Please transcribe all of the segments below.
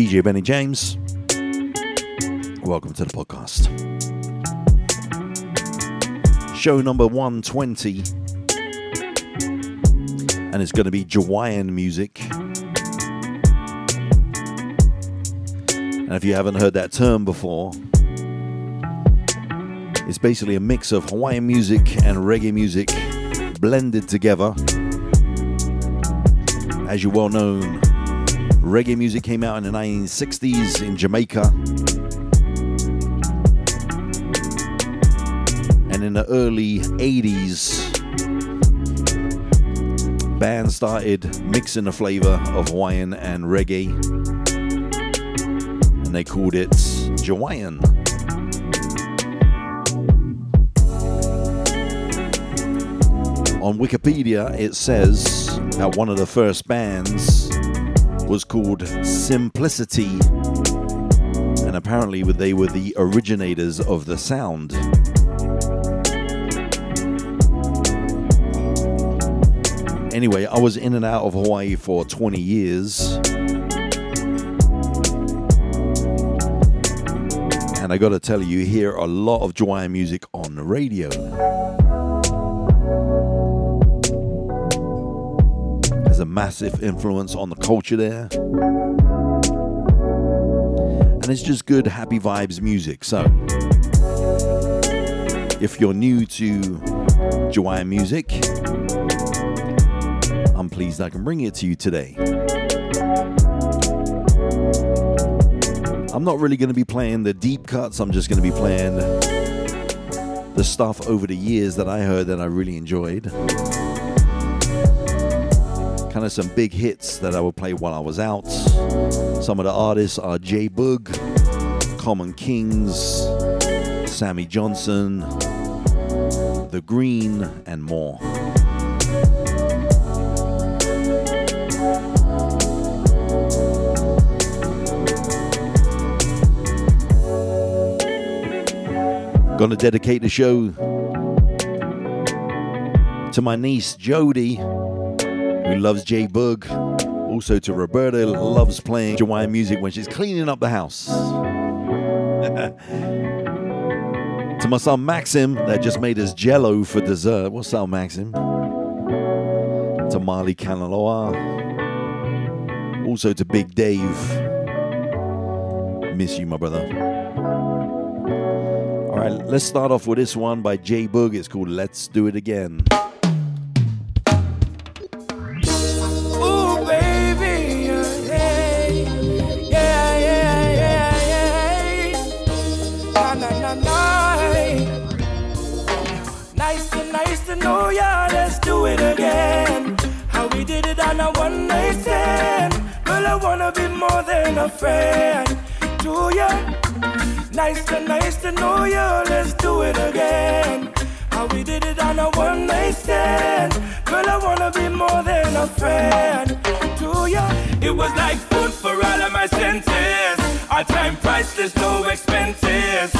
DJ Benny James. Welcome to the podcast. Show number 120. And it's going to be Jawaiian music. And if you haven't heard that term before, it's basically a mix of Hawaiian music and reggae music blended together. As you well know, reggae music came out in the 1960s in Jamaica. And in the early 80s, bands started mixing the flavor of Hawaiian and reggae. And they called it Jawaiian. On Wikipedia, it says that one of the first bands was called Simplicity, and apparently they were the originators of the sound. Anyway, I was in and out of Hawaii for 20 years. And I gotta tell you, you hear a lot of Hawaiian music on the radio. Massive influence on the culture there. And it's just good, happy vibes music. So, if you're new to Jawaiian music, I'm pleased I can bring it to you today. I'm not really going to be playing the deep cuts, I'm just going to be playing the stuff over the years that I heard that I really enjoyed kind of some big hits that I would play while I was out. Some of the artists are J Boog, Common Kings, Sammy Johnson, The Green, and more. Gonna dedicate the show to my niece Jody who loves J Boog. Also to Roberta, loves playing Hawaiian music when she's cleaning up the house. to my son Maxim, that just made us jello for dessert. What's up, Maxim? To Marley Kanaloa. Also to Big Dave. Miss you, my brother. All right, let's start off with this one by J Boog. It's called Let's Do It Again. Than a friend to you. Nice to nice to know you. Let's do it again. How we did it on a one night stand. Girl, I wanna be more than a friend to you. It was like food for all of my senses. Our time priceless, no expenses.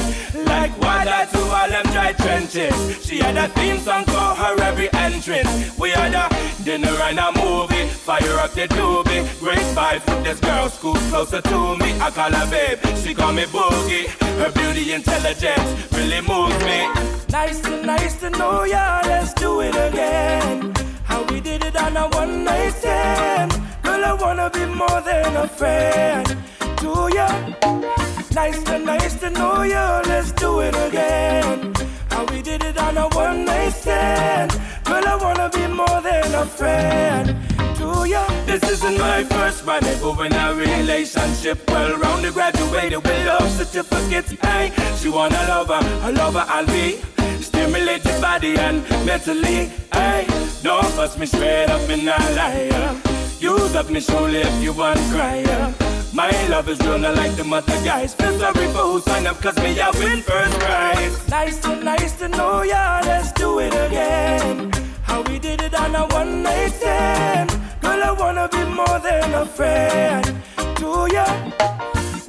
Like water to all them dry trenches. She had a theme song for her every entrance. We had a dinner and a movie. Fire up the doobie. Vibe with this girl, school closer to me. I call her babe, she call me boogie. Her beauty, intelligence really moves me. Nice to nice to know ya. Let's do it again. How we did it on a one night stand. Girl, I wanna be more than a friend to ya. Nice to nice to know ya. Let's do it again. How we did it on a one night stand. Girl, I wanna be more than a friend. This isn't my first one, but when a relationship well rounded, graduated with love certificates. Hey, she want a lover, a lover I'll be. Stimulate your body and mentally. Hey, don't fuss me straight up in a liar. Use up me shoulder if you want to cry. My love is real, not like the mother guys. Feel sorry for who sign up, cause me, I win first prize. Nice to, nice to know ya, let's do it again. How we did it on a one night stand. Girl, I wanna be more than a friend to ya.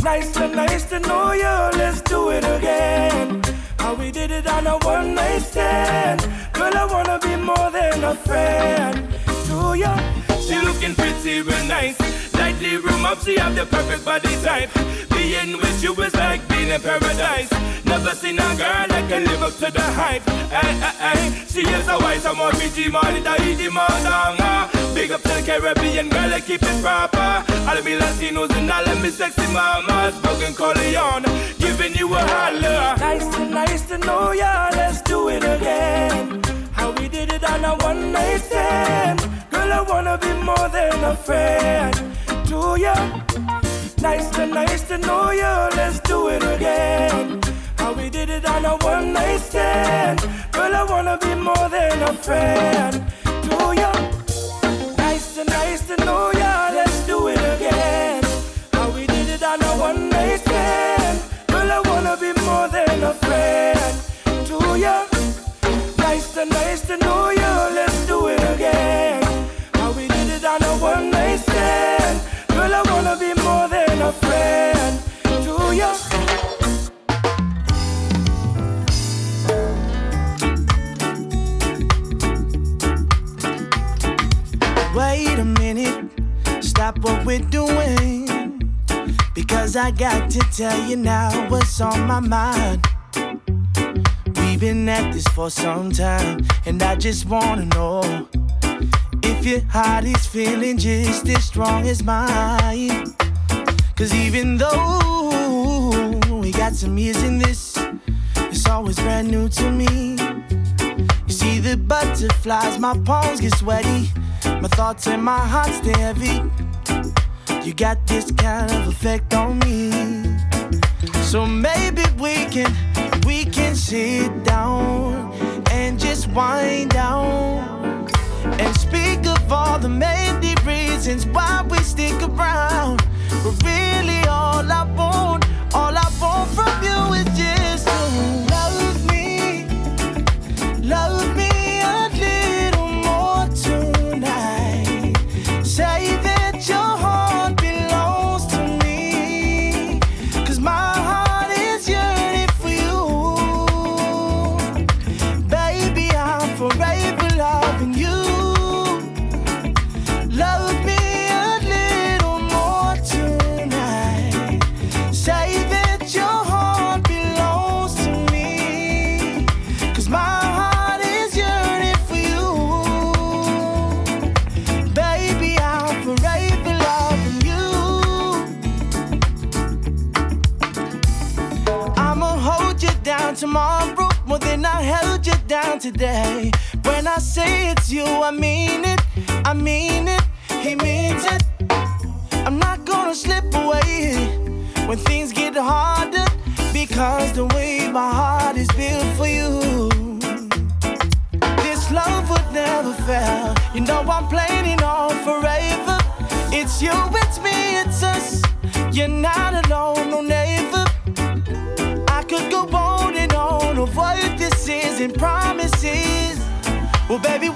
Nice to, nice to know ya, let's do it again. How we did it on a one night stand. Girl, I wanna be more than a friend to ya. She looking pretty real nice the room up, she have the perfect body type. Being with you is like being in paradise. Never seen a girl that can live up to the hype. Ay, ay, ay. She is a wise, I'm on BG money, that eat the. Big up to the Caribbean girl, that keep it proper. All me Latinos and all of me sexy mamas. Broken Corleone, giving you a holler. Nice to, nice to know ya, let's do it again. How we did it on a one night stand. Girl, I wanna be more than a friend to ya. Nice to, nice to know you. let's do it again. How we did it on a one night stand. Girl, I wanna be more than a friend I got to tell you now what's on my mind. We've been at this for some time, and I just wanna know if your heart is feeling just as strong as mine. Cause even though we got some years in this, it's always brand new to me. You see the butterflies, my palms get sweaty, my thoughts and my heart stay heavy. You got this kind of effect on me. So maybe we can, we can sit down and just wind down and speak of all the many reasons why we stick around. But really, all I want, all I want from you is today. When I say it's you, I mean it. I mean it. He means it. I'm not gonna slip away when things get harder because the way my heart is built for you. This love would never fail. You know I'm planning on forever. It's you, it's me, it's us. You're not alone, no never. Promises. Well, baby,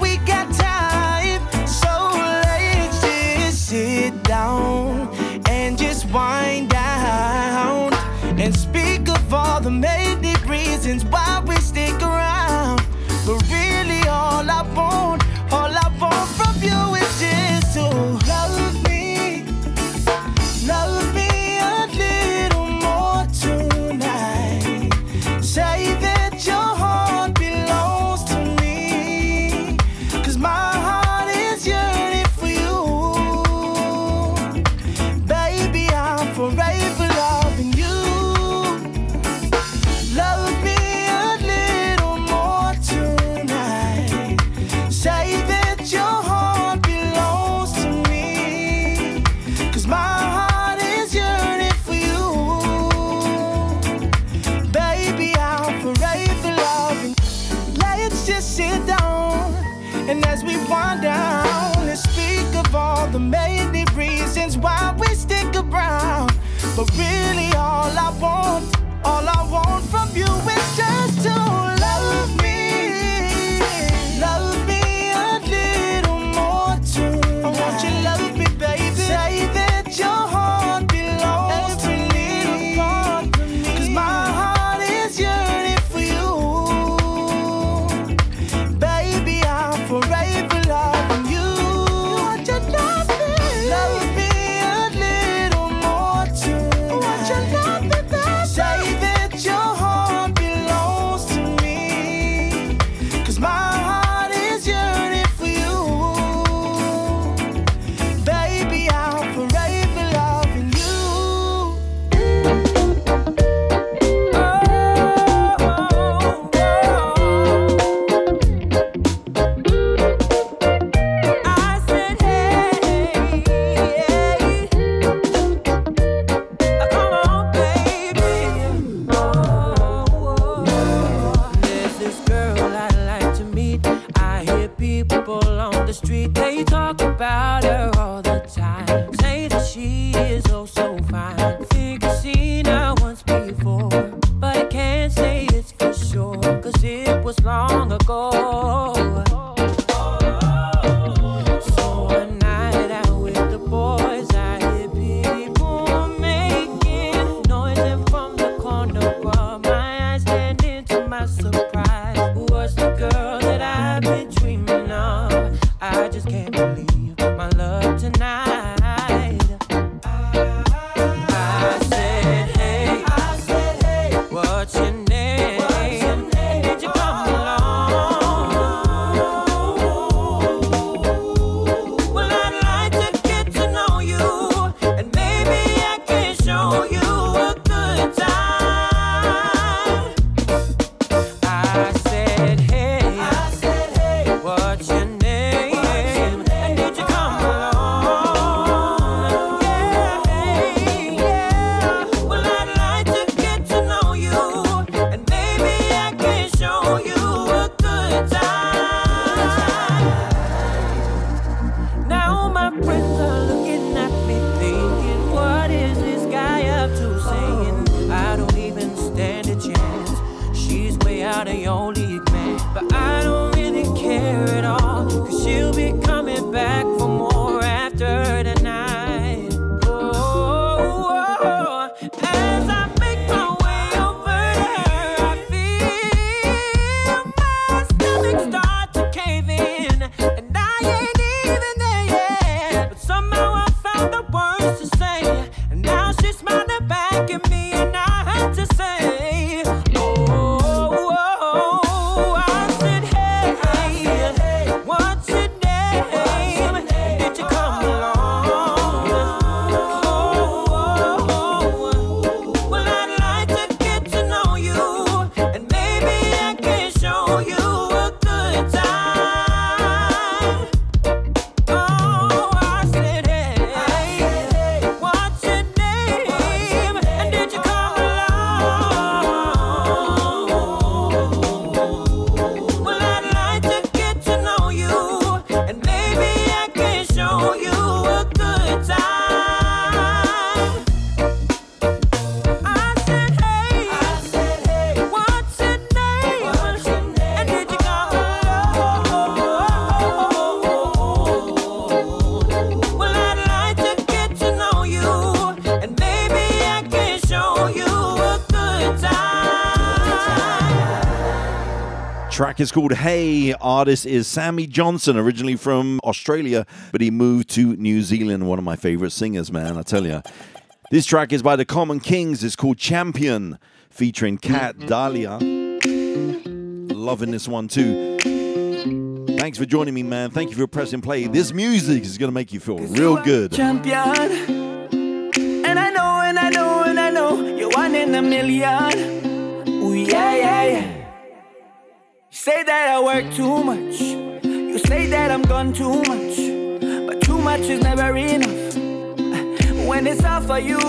track is called Hey. Artist is Sammy Johnson, originally from Australia, but he moved to New Zealand. One of my favorite singers, man, I tell you. This track is by the Common Kings. It's called Champion, featuring Kat mm-hmm. Dahlia. Loving this one too. Thanks for joining me, man. Thank you for pressing play. This music is going to make you feel real good. Champion. And I know, and I know, and I know, you're one in a million. Ooh, yeah, yeah, yeah say that I work too much. You say that I'm gone too much. But too much is never enough. When it's all for you,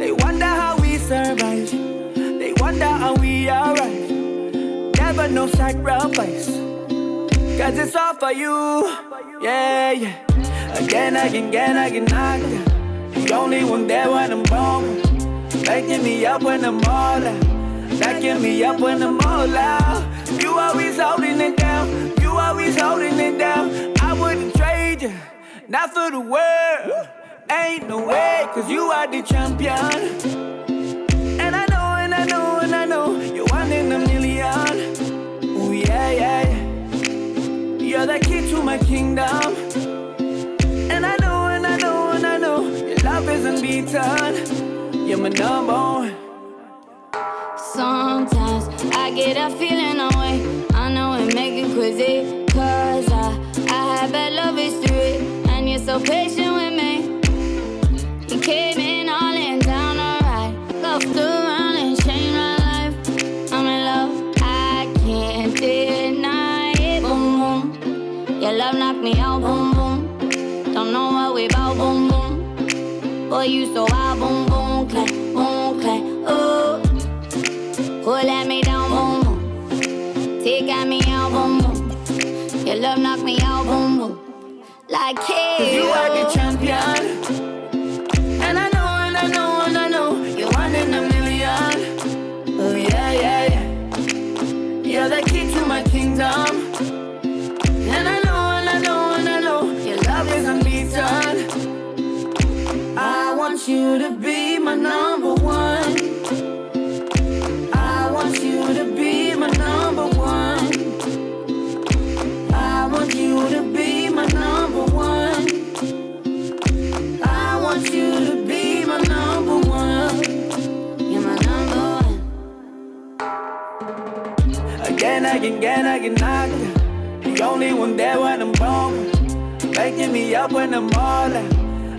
they wonder how we survive. They wonder how we arrive. Never no sacrifice. Cause it's all for you. Yeah, yeah. Again, again, again, again, again. The only one there when I'm born. Backing me up when I'm all out. Backing me up when I'm all out. You always holding it down. You always holding it down. I wouldn't trade you, not for the world. Ain't no way, cause you are the champion. And I know, and I know, and I know, you're one in a million. Ooh, yeah, yeah. You're the key to my kingdom. And I know, and I know, and I know, your love isn't beaten. You're my number one. Sometimes I get a feeling away. Make crazy. Cause I, I have bad love history. And you're so patient with me. You came in all in down alright. Loved around and changed my life. I'm in love. I can't deny it. Boom, boom. Your love knocked me out. Boom, boom. Don't know what we bout. Boom, boom. Boy, you so You are the champion. And I know, and I know, and I know, you're one in a million. Oh, yeah, yeah, yeah. You're the key to my kingdom. And I know, and I know, and I know, your love is unbeaten. I want you to be my number one. I can get, I can knock The only one there when I'm wrong. Backing me up when I'm all out.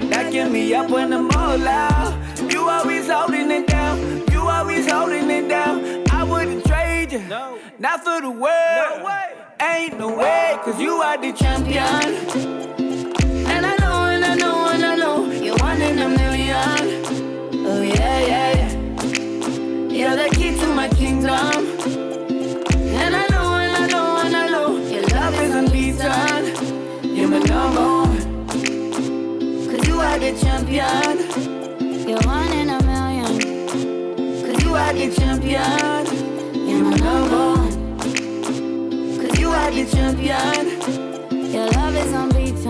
Knocking me up when I'm all out. You always holding it down. You always holding it down. I wouldn't trade you. Not for the world. Ain't no way Cause you are the champion. And I know, and I know, and I know You're one in a million. Oh yeah, yeah, yeah. You're the key to my kingdom. champion. You're one in a million. Cause you are the champion. You're my number one. Cause you are the champion. Your love is unbeaten.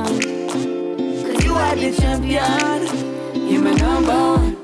Cause you are the champion. You're my number one.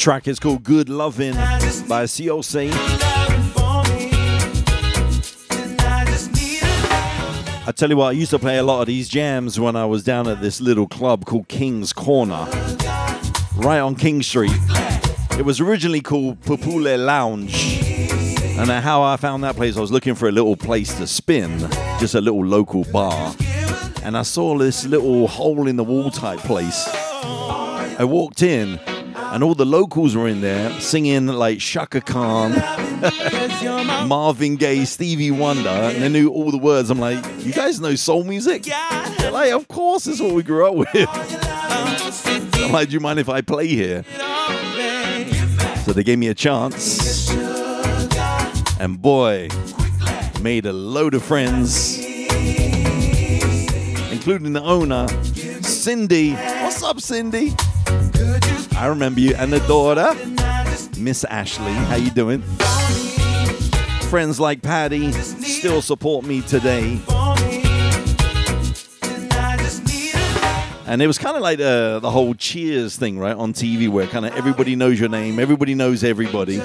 Track is called Good Lovin' by COC. I tell you what, I used to play a lot of these jams when I was down at this little club called King's Corner, right on King Street. It was originally called Pupule Lounge. And how I found that place, I was looking for a little place to spin, just a little local bar. And I saw this little hole in the wall type place. I walked in, and all the locals were in there singing like Chaka Khan, Marvin Gaye, Stevie Wonder, and they knew all the words. I'm like, you guys know soul music? They're like, of course, it's what we grew up with. I'm like, do you mind if I play here? So they gave me a chance, and boy, made a load of friends, including the owner, Cindy. What's up, Cindy? I remember you. And the daughter, Miss Ashley. How you doing? Friends like Patty still support me today. And it was kind of like the, the whole Cheers thing, right, on TV, where kind of everybody knows your name, everybody knows everybody.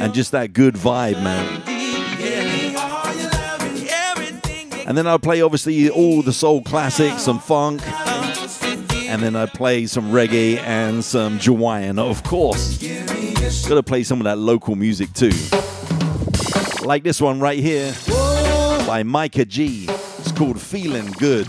And just that good vibe, man. And then I'd play, obviously, all the soul classics, some funk and then I play some reggae and some Jawaiian, of course. Gotta play some of that local music too. Like this one right here by Micah G. It's called Feeling Good.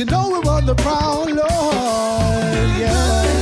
You know we're on the prowl, Lord. Yeah.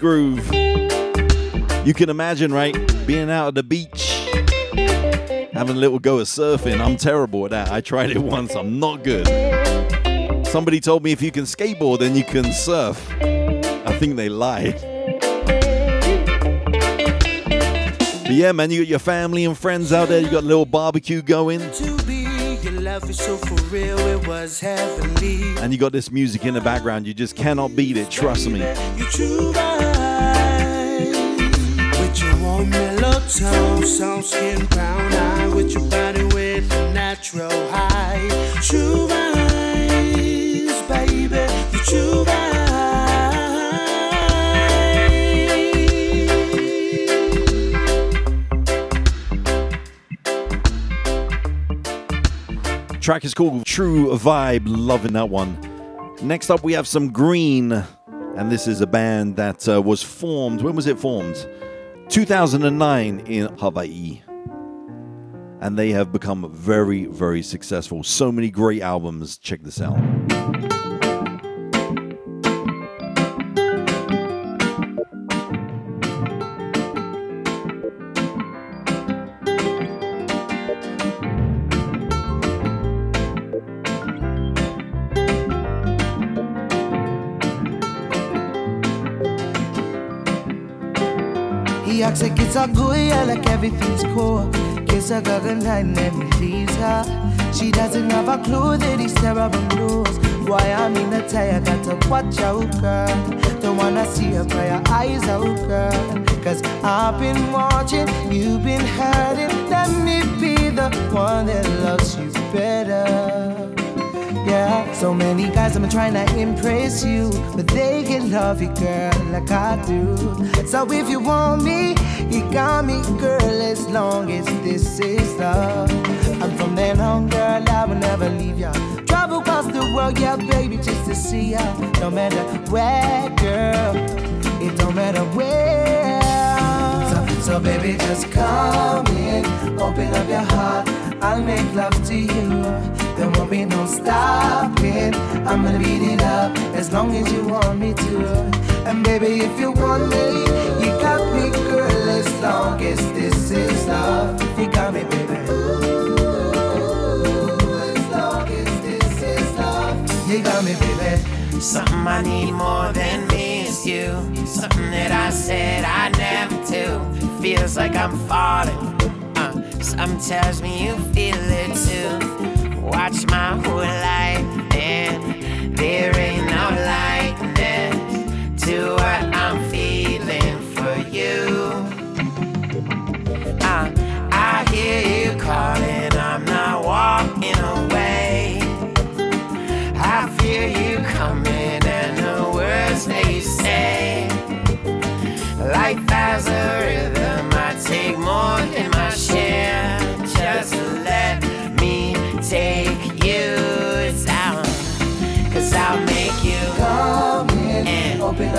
Groove. You can imagine, right? Being out at the beach, having a little go of surfing. I'm terrible at that. I tried it once, I'm not good. Somebody told me if you can skateboard, then you can surf. I think they lied. But yeah, man, you got your family and friends out there. You got a little barbecue going. To be, your love is so real, it was heavenly. And you got this music in the background. You just cannot beat it. Trust me. Mellow skin, brown with your body with natural high. True. Track is called True Vibe. Loving that one. Next up, we have some Green, and this is a band that uh, was formed. When was it formed? 2009 in Hawaii. And they have become very, very successful. So many great albums. Check this out. Acts like everything's cool. Kiss her night and he leaves her. She doesn't have a clue that he's terrible blues. Why I'm in the tire, I got to watch out, girl. Don't wanna see her cry her eyes out, girl. Cause I've been watching, you've been hurting. Let me be the one that loves you better. Yeah, so many guys I'm trying to impress you, but they can love you, girl, like I do. So if you want me, you got me, girl, as long as this is love. I'm from then on, girl, I will never leave ya. Travel across the world, yeah, baby, just to see ya. No matter where, girl, it don't matter where. So, so baby, just come in, open up your heart. I'll make love to you. There won't be no stopping. I'm gonna beat it up as long as you want me to. And baby, if you want me, you got me, girl, as long as this is love. You got me, baby. As long as this is love. You got me, baby. Something I need more than me is you. Something that I said I'd never do. Feels like I'm falling. Uh, something tells me you feel it too. Watch my whole life, and there ain't no likeness to what I'm feeling for you. I I hear you call.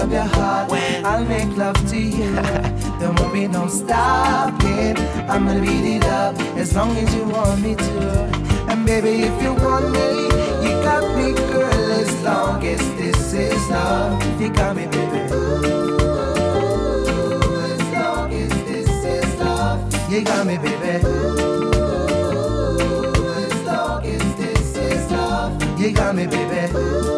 Up your heart. When I'll make love to you, there won't be no stopping. I'm gonna beat it up as long as you want me to. And baby, if you want me, you got me, girl. As long as this is love, you got me, baby. Ooh, as long as this is love, you got me, baby. as long as this is love, you got me, baby.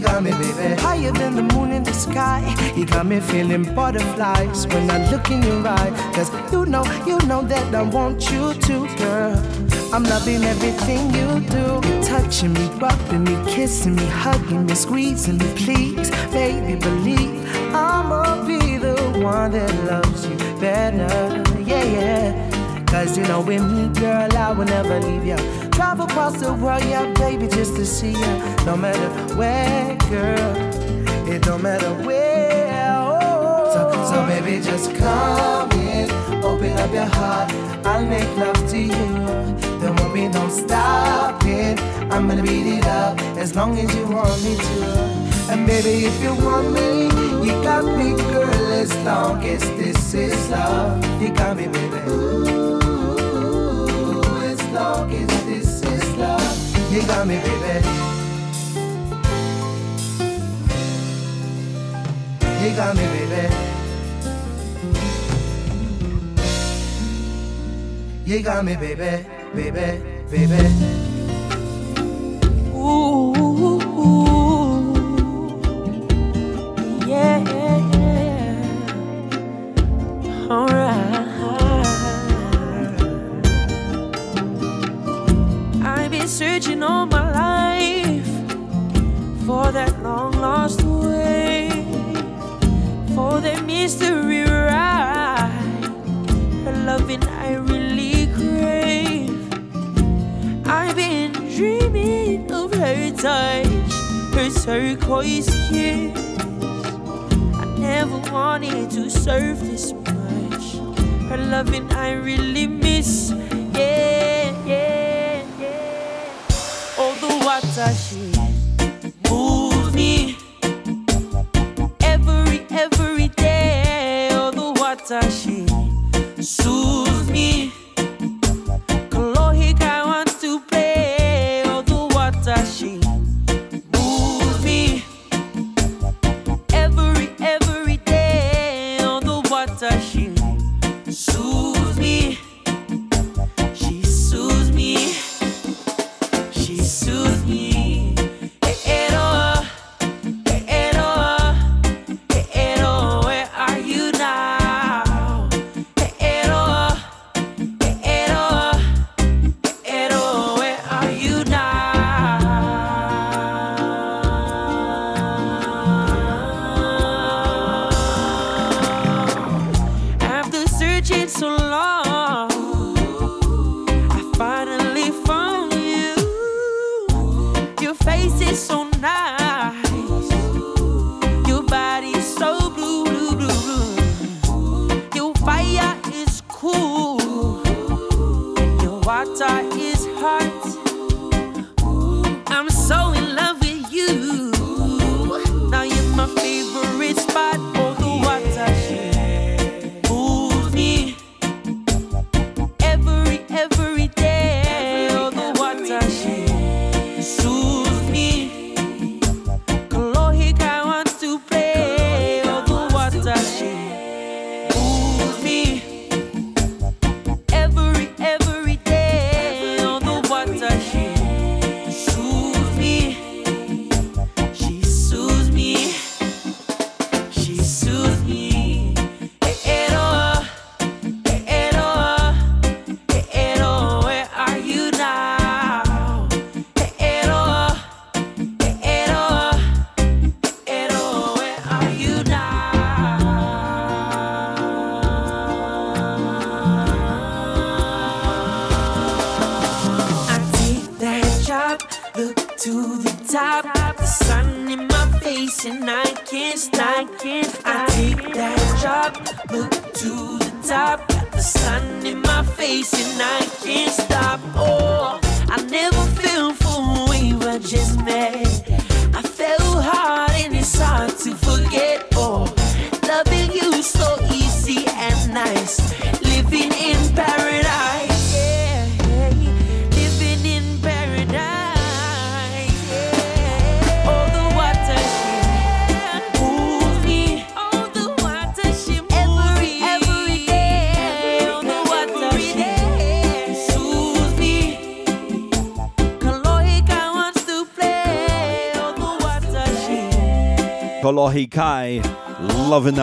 Got me, baby. Higher than the moon in the sky. You got me feeling butterflies when I look in your eye. Cause you know, you know that I want you to, girl. I'm loving everything you do. Touching me, rubbing me, kissing me, hugging me, squeezing me, please. Baby, believe I'ma be the one that loves you better. Yeah, yeah. Cause you know, with me, girl, I will never leave you. Travel across the world, yeah, baby, just to see you. No matter where, girl, it don't matter where. Oh. So, so, baby, just come in, open up your heart. I'll make love to you. There won't be no stopping. I'm gonna beat it up as long as you want me to. And baby, if you want me, you got me, girl. As long as this is love, you got me, baby. Ooh, as long as you got me, baby. You got me, baby. You got me, baby, baby, baby.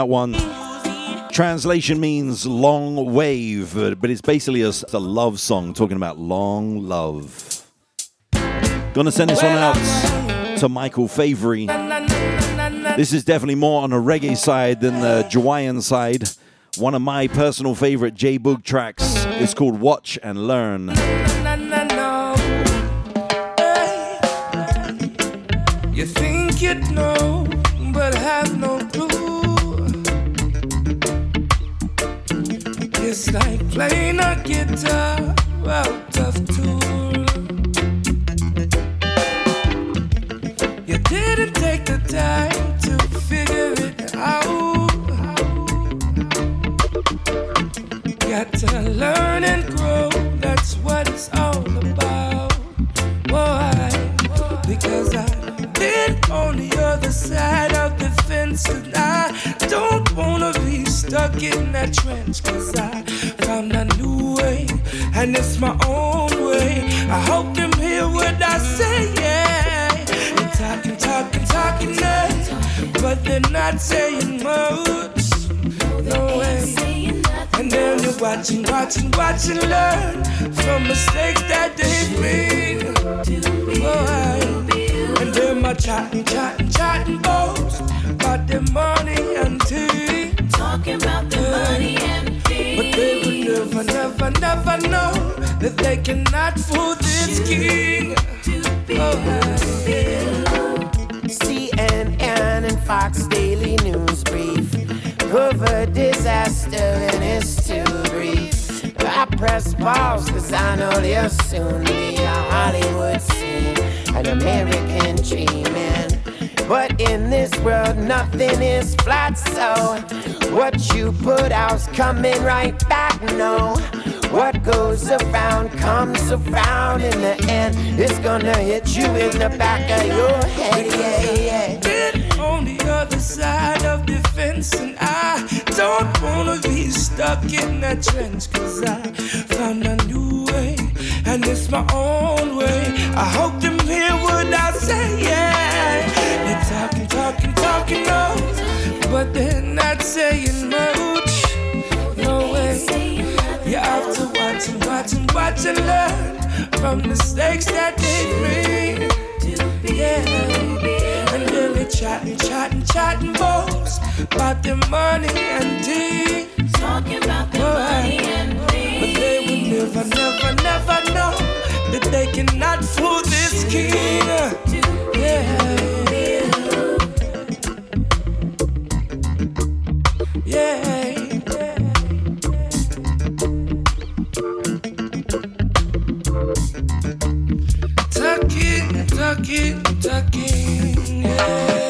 That one. Translation means long wave, but it's basically a, a love song talking about long love. Gonna send this one out to Michael Favory. This is definitely more on the reggae side than the Jawaiian side. One of my personal favorite J Boog tracks is called Watch and Learn. Like playing a guitar stuck in that trench. Cause I found a new way, and it's my own way. I hope them hear what I say, yeah. You're talking, talking, talking, that, but they're not saying much. No way. And then you're watching, watching, watching, learn from mistakes that they've made. And then my chatting, chatting, chatting, boast about the money and. Talking about the money and tea. But they will never, never, never know that they cannot fool this king. Oh, CNN and Fox Daily News brief cover disaster and it's too brief. I press pause cause I know there'll soon be a Hollywood scene, an American dream. But in this world, nothing is flat, so what you put out's coming right back. No, what goes around comes around in the end. It's gonna hit you in the back of your head. Yeah, yeah. On the other side of the fence, and I don't wanna be stuck in that trench, cause I found a new way, and it's my own way. I hope them hear what I say, yeah talking, no, but they're not saying much. No way. You have to watch and watch and watch and learn from mistakes that they've made. Yeah. And then they chatting, chatting, chatting, boys about their money and things. Talking about their money and things. But they will never, never, never know that they cannot fool this king. Tucking, tucking, yeah.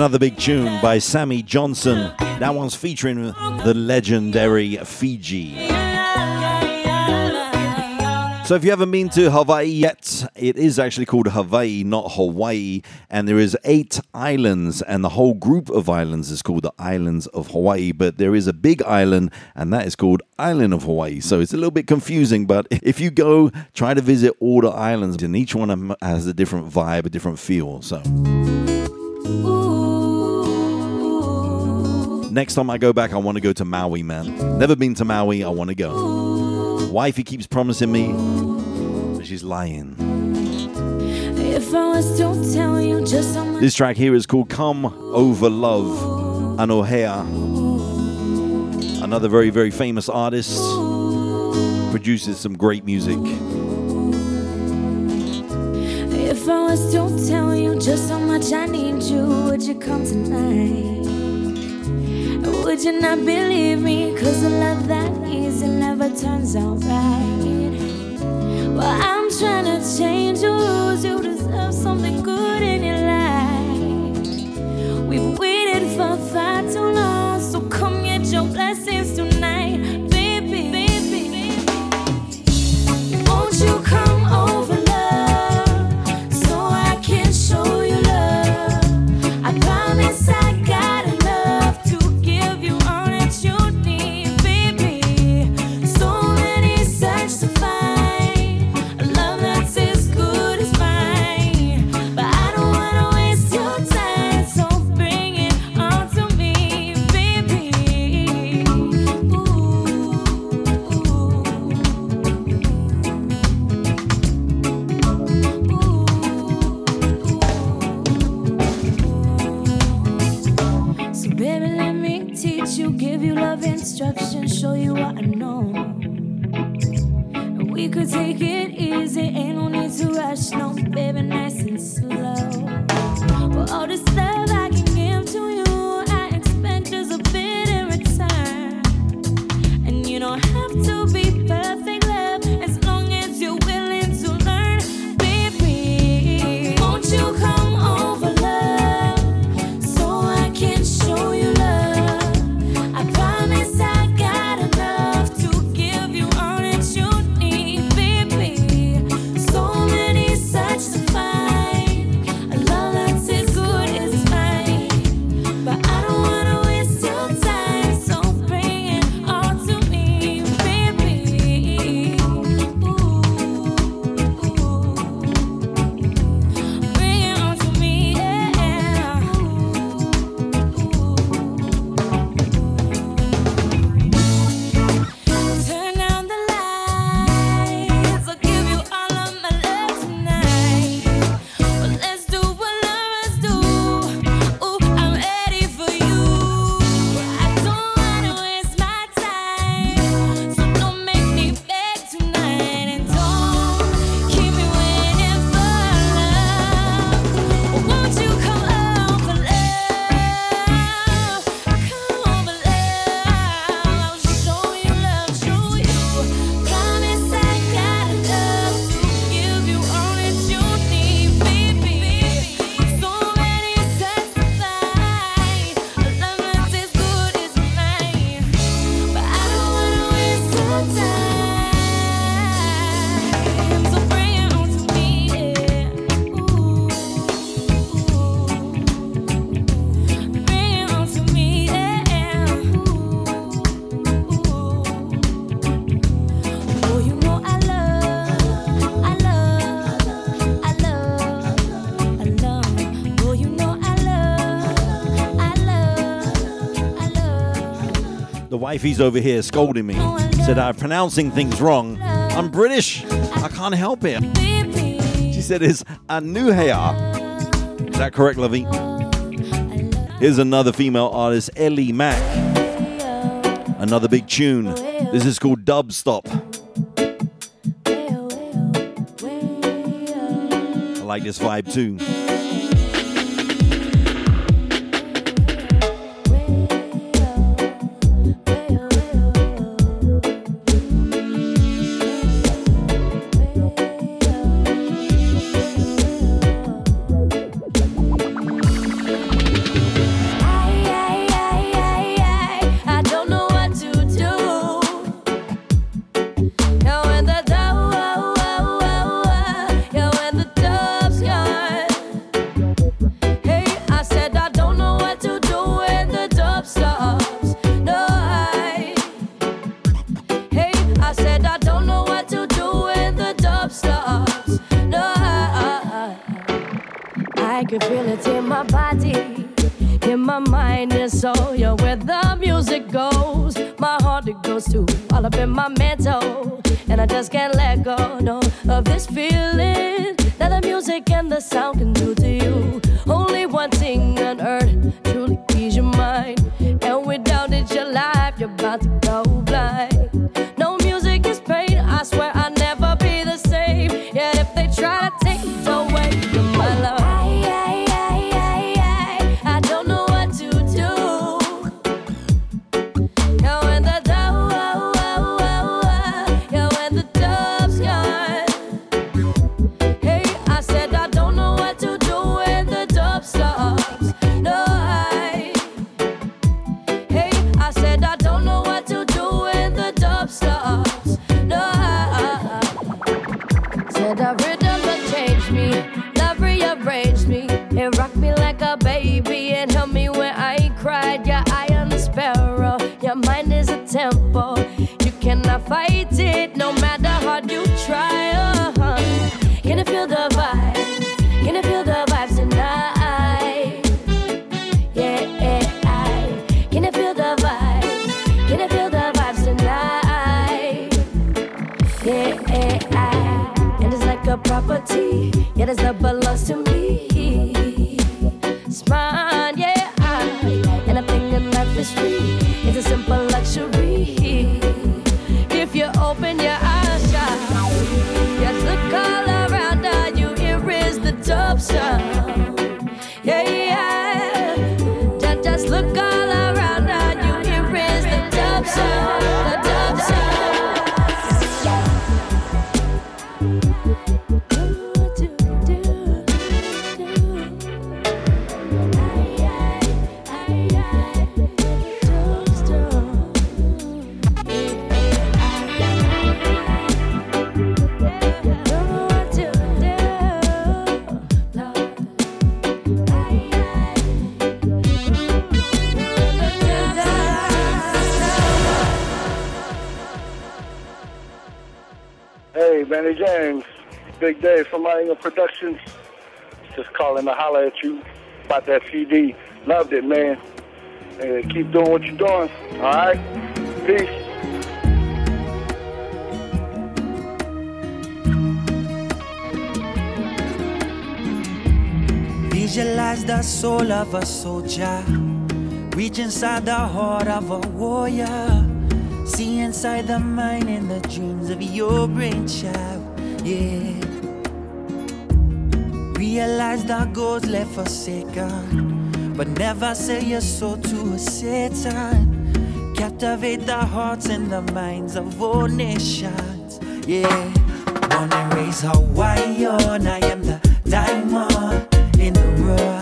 Another big tune by Sammy Johnson. That one's featuring the legendary Fiji. So if you haven't been to Hawaii yet, it is actually called Hawaii, not Hawaii, and there is eight islands, and the whole group of islands is called the Islands of Hawaii. But there is a big island, and that is called Island of Hawaii. So it's a little bit confusing, but if you go, try to visit all the islands, and each one has a different vibe, a different feel. So. Next time I go back, I want to go to Maui, man. Never been to Maui, I want to go. Wifey keeps promising me, but she's lying. If I was to tell you just how much This track here is called Come Over Love, Anohea. Another very, very famous artist. Produces some great music. If I was to tell you just how much I need you, would you come tonight? Would you not believe me? Cause a love that easy never turns out right. Well, I'm trying to change your rules. You deserve something good in your life. We've waited for far too long, so come get your blessings tonight. instructions, show you what I know. Wifey's over here scolding me. Said I'm pronouncing things wrong. I'm British. I can't help it. She said it's Anuhea. Is that correct, Lovey? Here's another female artist, Ellie Mack. Another big tune. This is called Dub Stop. I like this vibe too. Productions. Just calling to holler at you about that CD. Loved it, man. And keep doing what you're doing. All right? Peace. Visualize the soul of a soldier. Reach inside the heart of a warrior. See inside the mind and the dreams of your brain child. Yeah. Realize that goals left forsaken, but never sell your soul to a Satan. Captivate the hearts and the minds of all nations. Yeah, wanna raise Hawaii on. I am the diamond in the rough.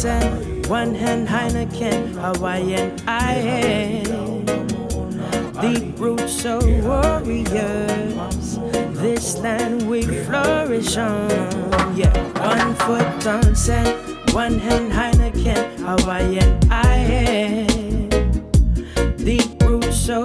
Jameson, one hand Heineken, Hawaiian I am. Deep roots so warriors, this land we flourish on. Yeah, one foot on sand, one hand Heineken, Hawaiian I am. Deep roots so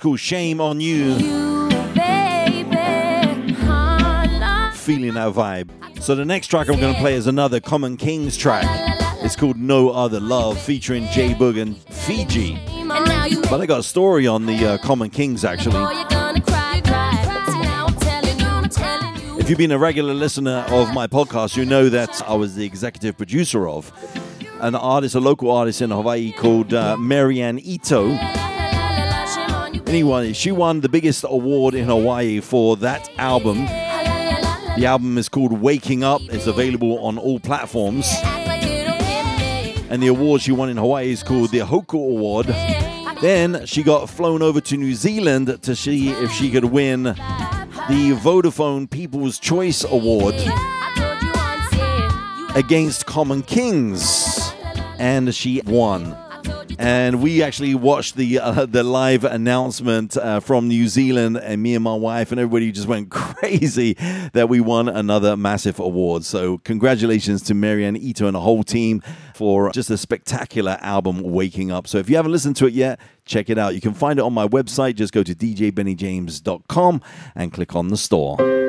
called Shame on You. Feeling that vibe. So the next track I'm going to play is another Common Kings track. It's called No Other Love, featuring J Boog and Fiji. But I got a story on the uh, Common Kings actually. If you've been a regular listener of my podcast, you know that I was the executive producer of an artist, a local artist in Hawaii called uh, Marianne Ito. Anyway, she won the biggest award in Hawaii for that album. The album is called Waking Up. It's available on all platforms. And the award she won in Hawaii is called the Hoku Award. Then she got flown over to New Zealand to see if she could win the Vodafone People's Choice Award against Common Kings. And she won and we actually watched the uh, the live announcement uh, from New Zealand, and me and my wife and everybody just went crazy that we won another massive award. So congratulations to Marianne Ito and the whole team for just a spectacular album, Waking Up. So if you haven't listened to it yet, check it out. You can find it on my website. Just go to djbennyjames.com and click on the store.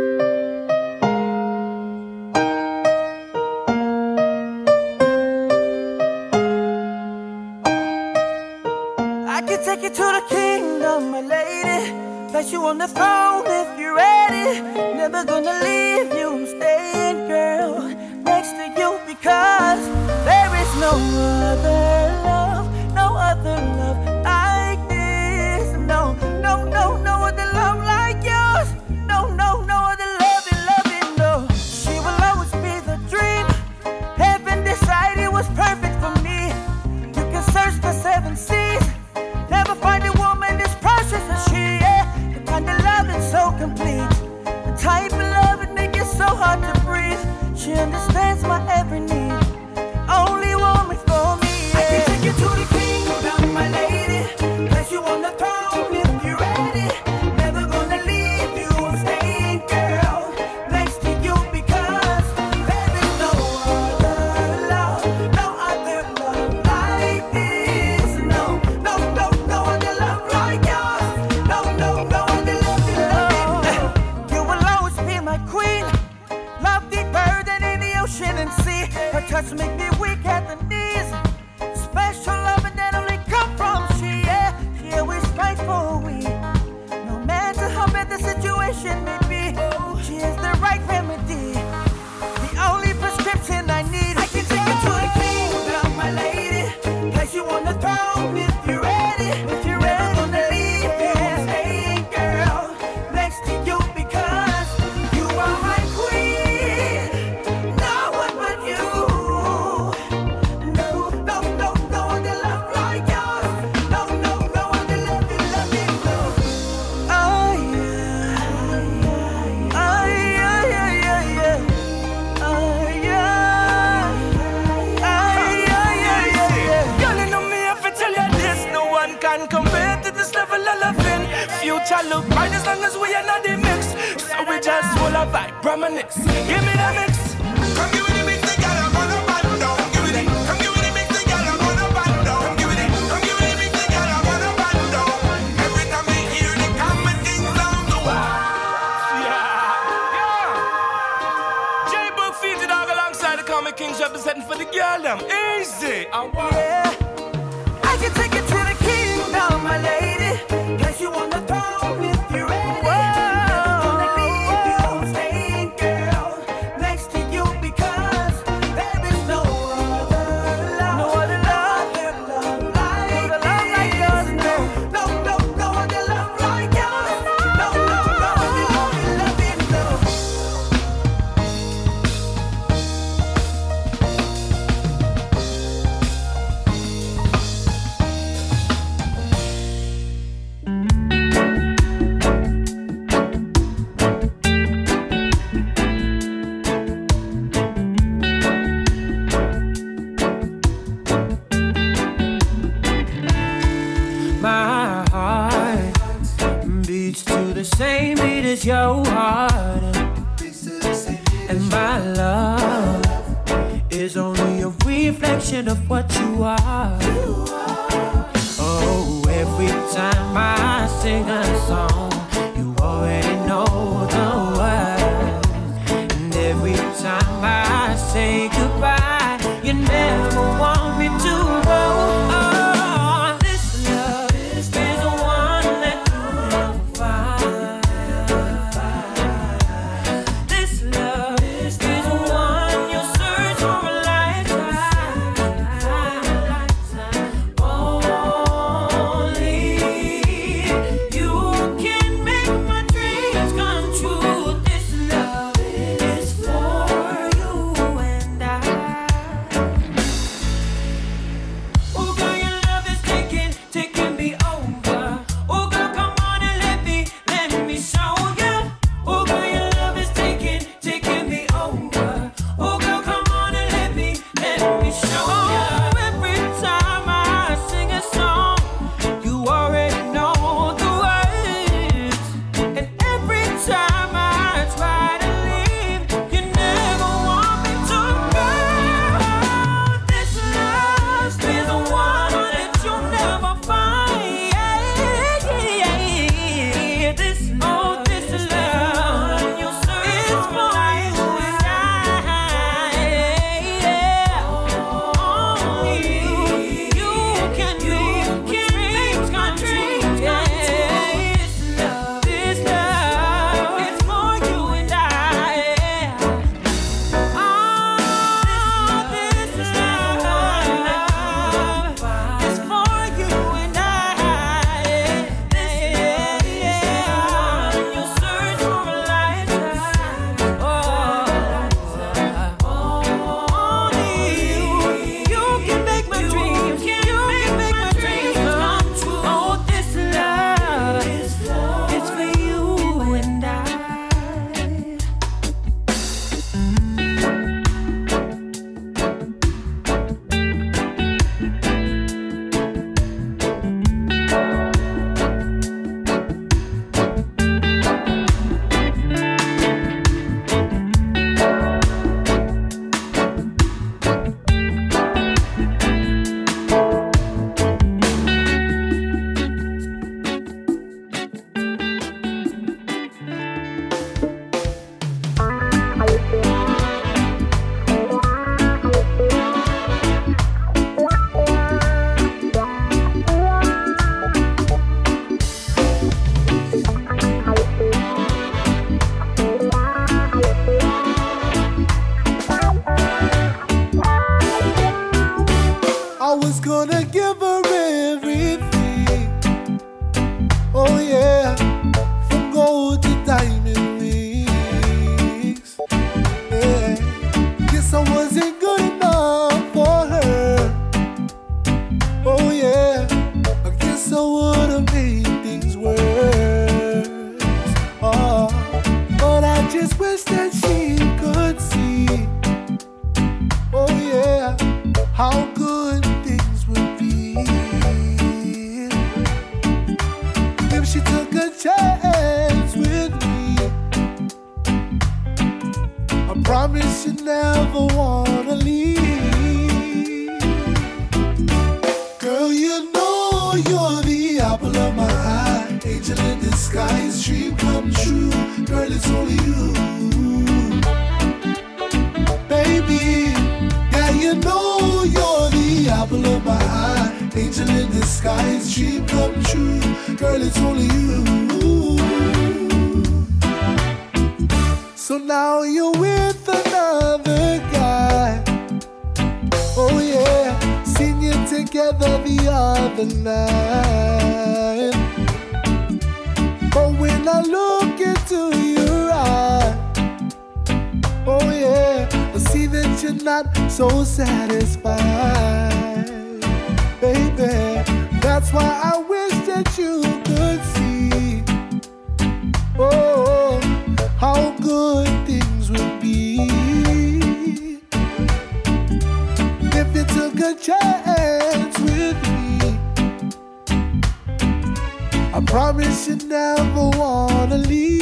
promise you never wanna leave.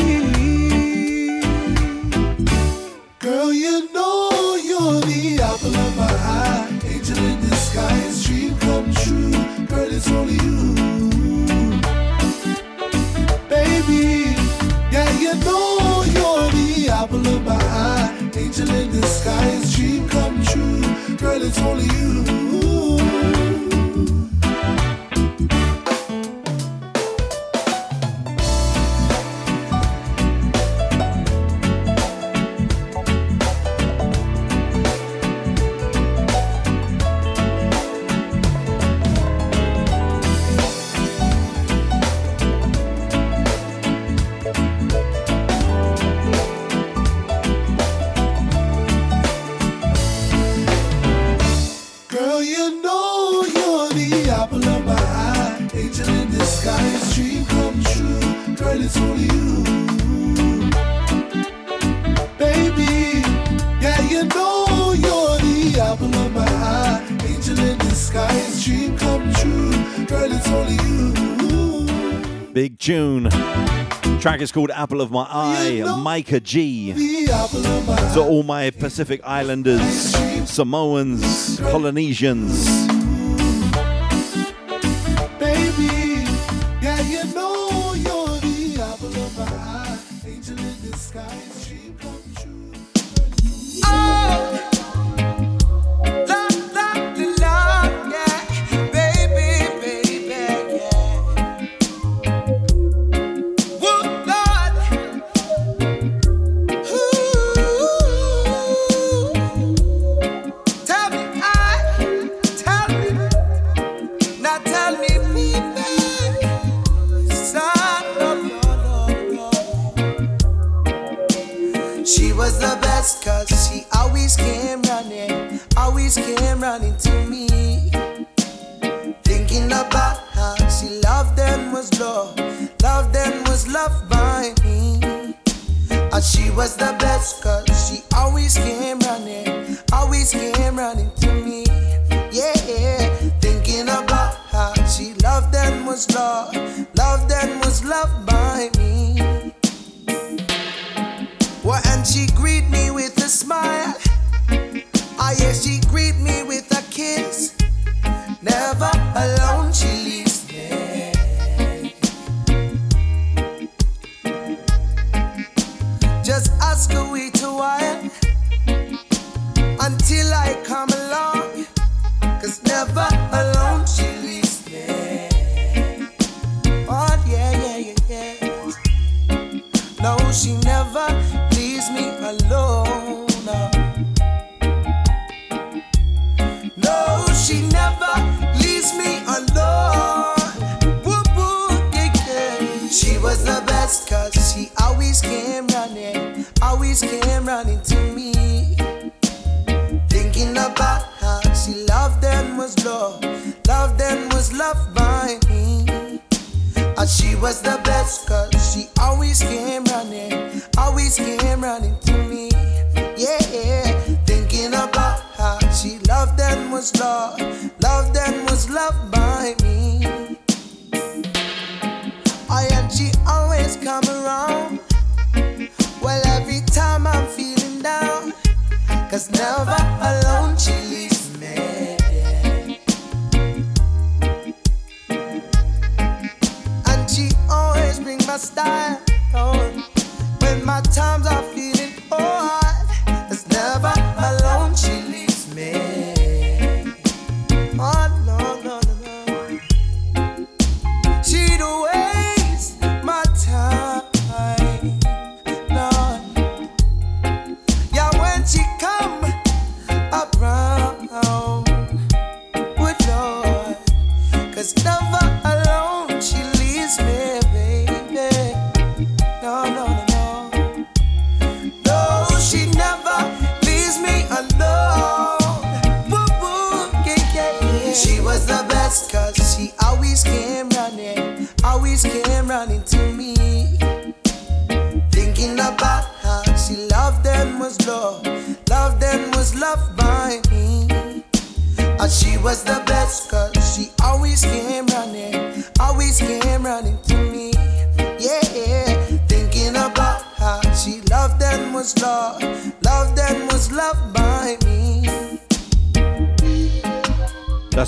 Girl, you know you're the apple of my eye. Angel in disguise, dream come true. Girl, it's only you. Baby, yeah, you know you're the apple of my eye. Angel in disguise, dream come true. Girl, it's only you. track is called Apple of My Eye, you know Micah G. To so all my Pacific Islanders, Samoans, Polynesians.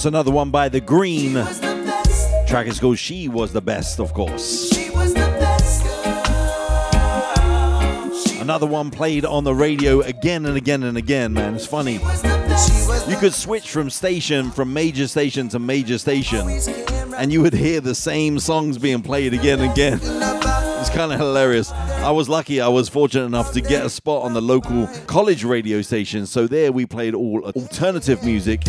That's another one by The Green. Track is called She Was the Best, of course. She was the best Another one played on the radio again and again and again, man. It's funny. You could switch from station, from major station to major station, and you would hear the same songs being played again and again. It's kind of hilarious. I was lucky, I was fortunate enough to get a spot on the local college radio station, so there we played all alternative music.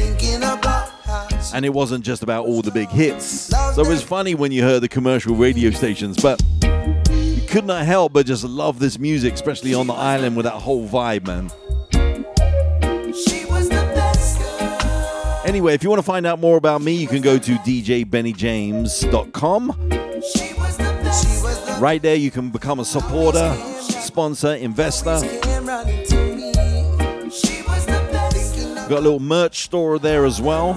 And it wasn't just about all the big hits. So it was funny when you heard the commercial radio stations, but you could not help but just love this music, especially on the island with that whole vibe, man. Anyway, if you want to find out more about me, you can go to djbennyjames.com. Right there, you can become a supporter, sponsor, investor. Got a little merch store there as well.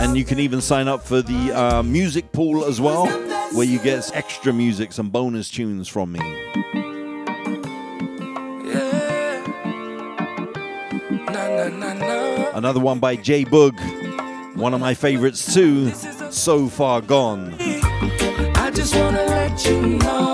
And you can even sign up for the uh, music pool as well, where you get extra music, some bonus tunes from me. Another one by J Boog, one of my favorites too, So Far Gone. I just wanna let you know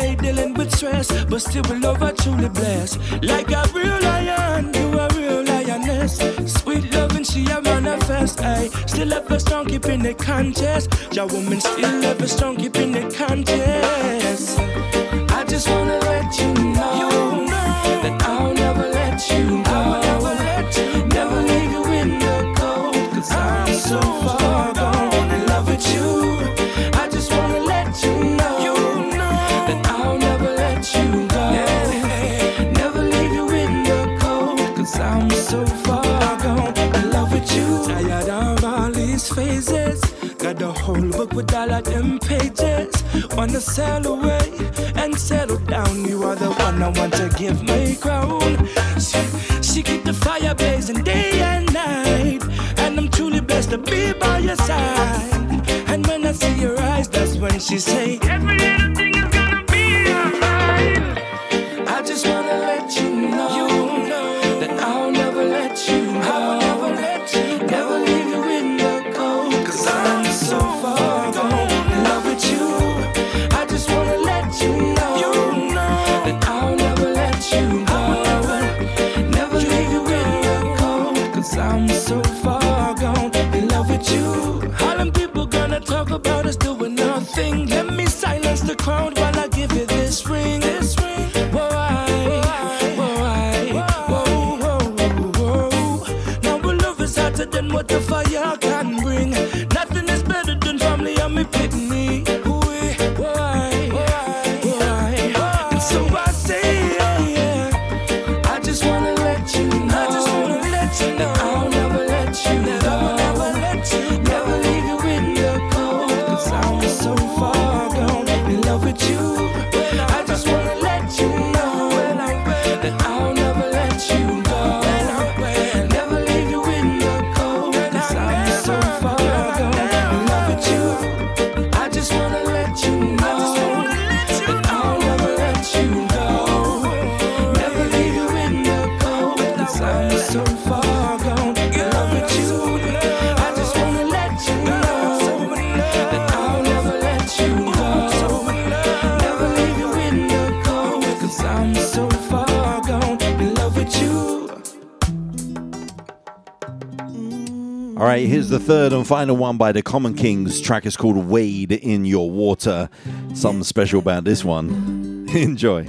Dealing with stress. But still, with love, I truly bless. Like a real lion, you a real lioness. Sweet loving, she a manifest. Ay. Still ever strong, keeping it conscious. Your woman still ever strong, keeping it conscious. I just wanna let you know, that I'll never let you Wanna sail away and settle down. You are the one I want to give my crown. She, she keep the fire blazing day and night. And I'm truly blessed to be by your side. And when I see your eyes, that's when she say, Every little doing right, here's the third and final one by the Common Kings. Track is called Wade in Your Water. Something special about this one. Enjoy.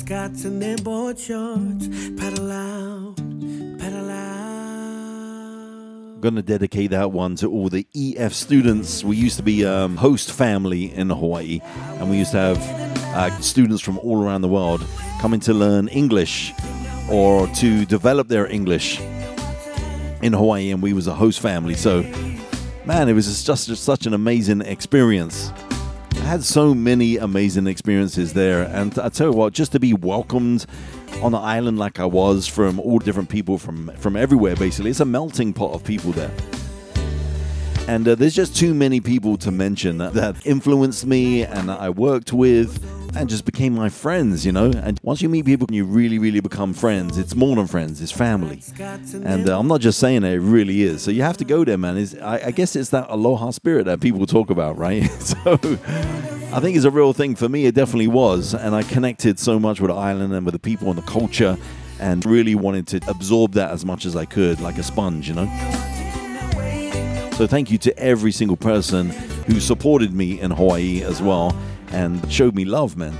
Scots, and then board shorts. Paddle out, paddle out. Gonna dedicate that one to all the EF students. We used to be um, host family in Hawaii, and we used to have uh, students from all around the world coming to learn English or to develop their English in Hawaii, and we was a host family. So, man, it was just, just such an amazing experience. Had so many amazing experiences there, and I tell you what, just to be welcomed on the island like I was from all different people from from everywhere. Basically, it's a melting pot of people there. And uh, there's just too many people to mention that, that influenced me and I worked with and just became my friends, you know. And once you meet people you really, really become friends, it's more than friends, it's family. And uh, I'm not just saying it, it really is. So you have to go there, man. I, I guess it's that aloha spirit that people talk about, right? so I think it's a real thing for me. It definitely was. And I connected so much with the island and with the people and the culture and really wanted to absorb that as much as I could, like a sponge, you know. So thank you to every single person who supported me in Hawaii as well and showed me love, man.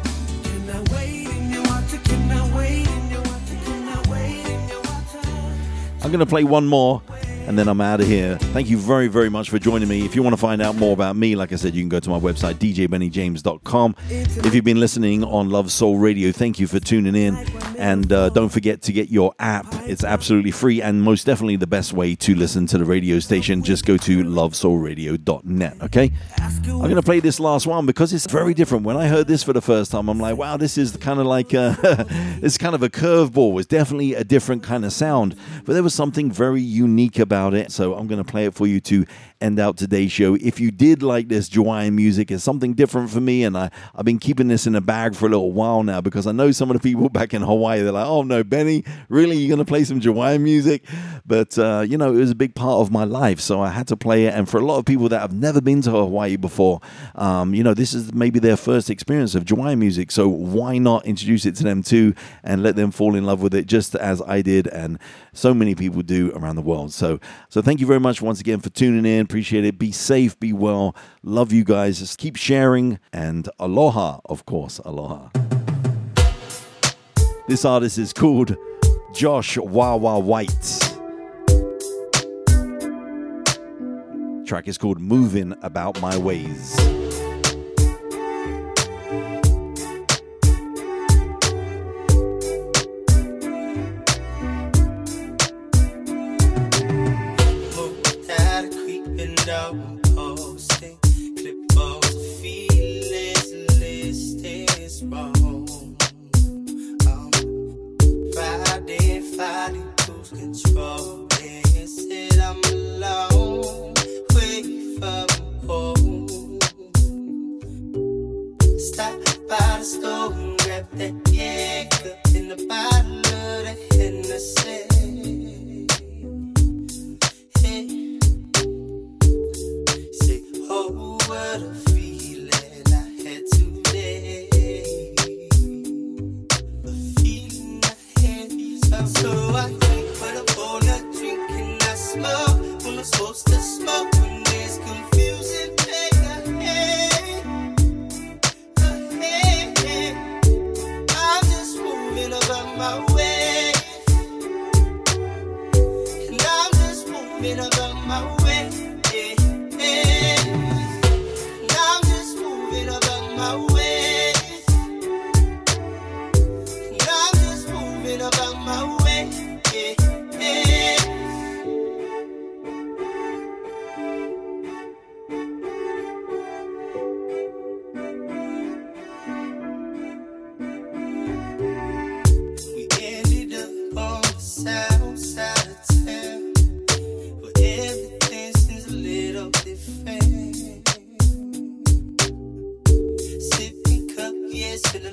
I'm going to play one more and then I'm out of here. Thank you very, very much for joining me. If you want to find out more about me, like I said, you can go to my website, djbennyjames.com. If you've been listening on Love Soul Radio, thank you for tuning in. And uh, don't forget to get your app. It's absolutely free and most definitely the best way to listen to the radio station. Just go to lovesoulradio.net, okay? I'm going to play this last one because it's very different. When I heard this for the first time, I'm like, wow, this is kind of like a, it's kind of a curveball. It's definitely a different kind of sound, but there was something very unique about it. So I'm going to play it for you to end out today's show. If you did like this Hawaiian music, it's something different for me, and I, I've been keeping this in a bag for a little while now because I know some of the people back in Hawaii, they're like, oh no, Benny, really? You're going to play some Hawaiian music? But, uh, you know, it was a big part of my life, so I had to play it. And for a lot of people that have never been to Hawaii before, um, you know, this is maybe their first experience of Hawaiian music, so why not introduce it to them too and let them fall in love with it just as I did and so many people do around the world. So, so thank you very much once again for tuning in. Appreciate it. Be safe, be well. Love you guys. Just keep sharing and aloha, of course, aloha. This artist is called Josh Wawa White. Track is called Moving About My Ways. Pastor, wrap that egg in the bottle.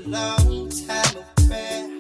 My way.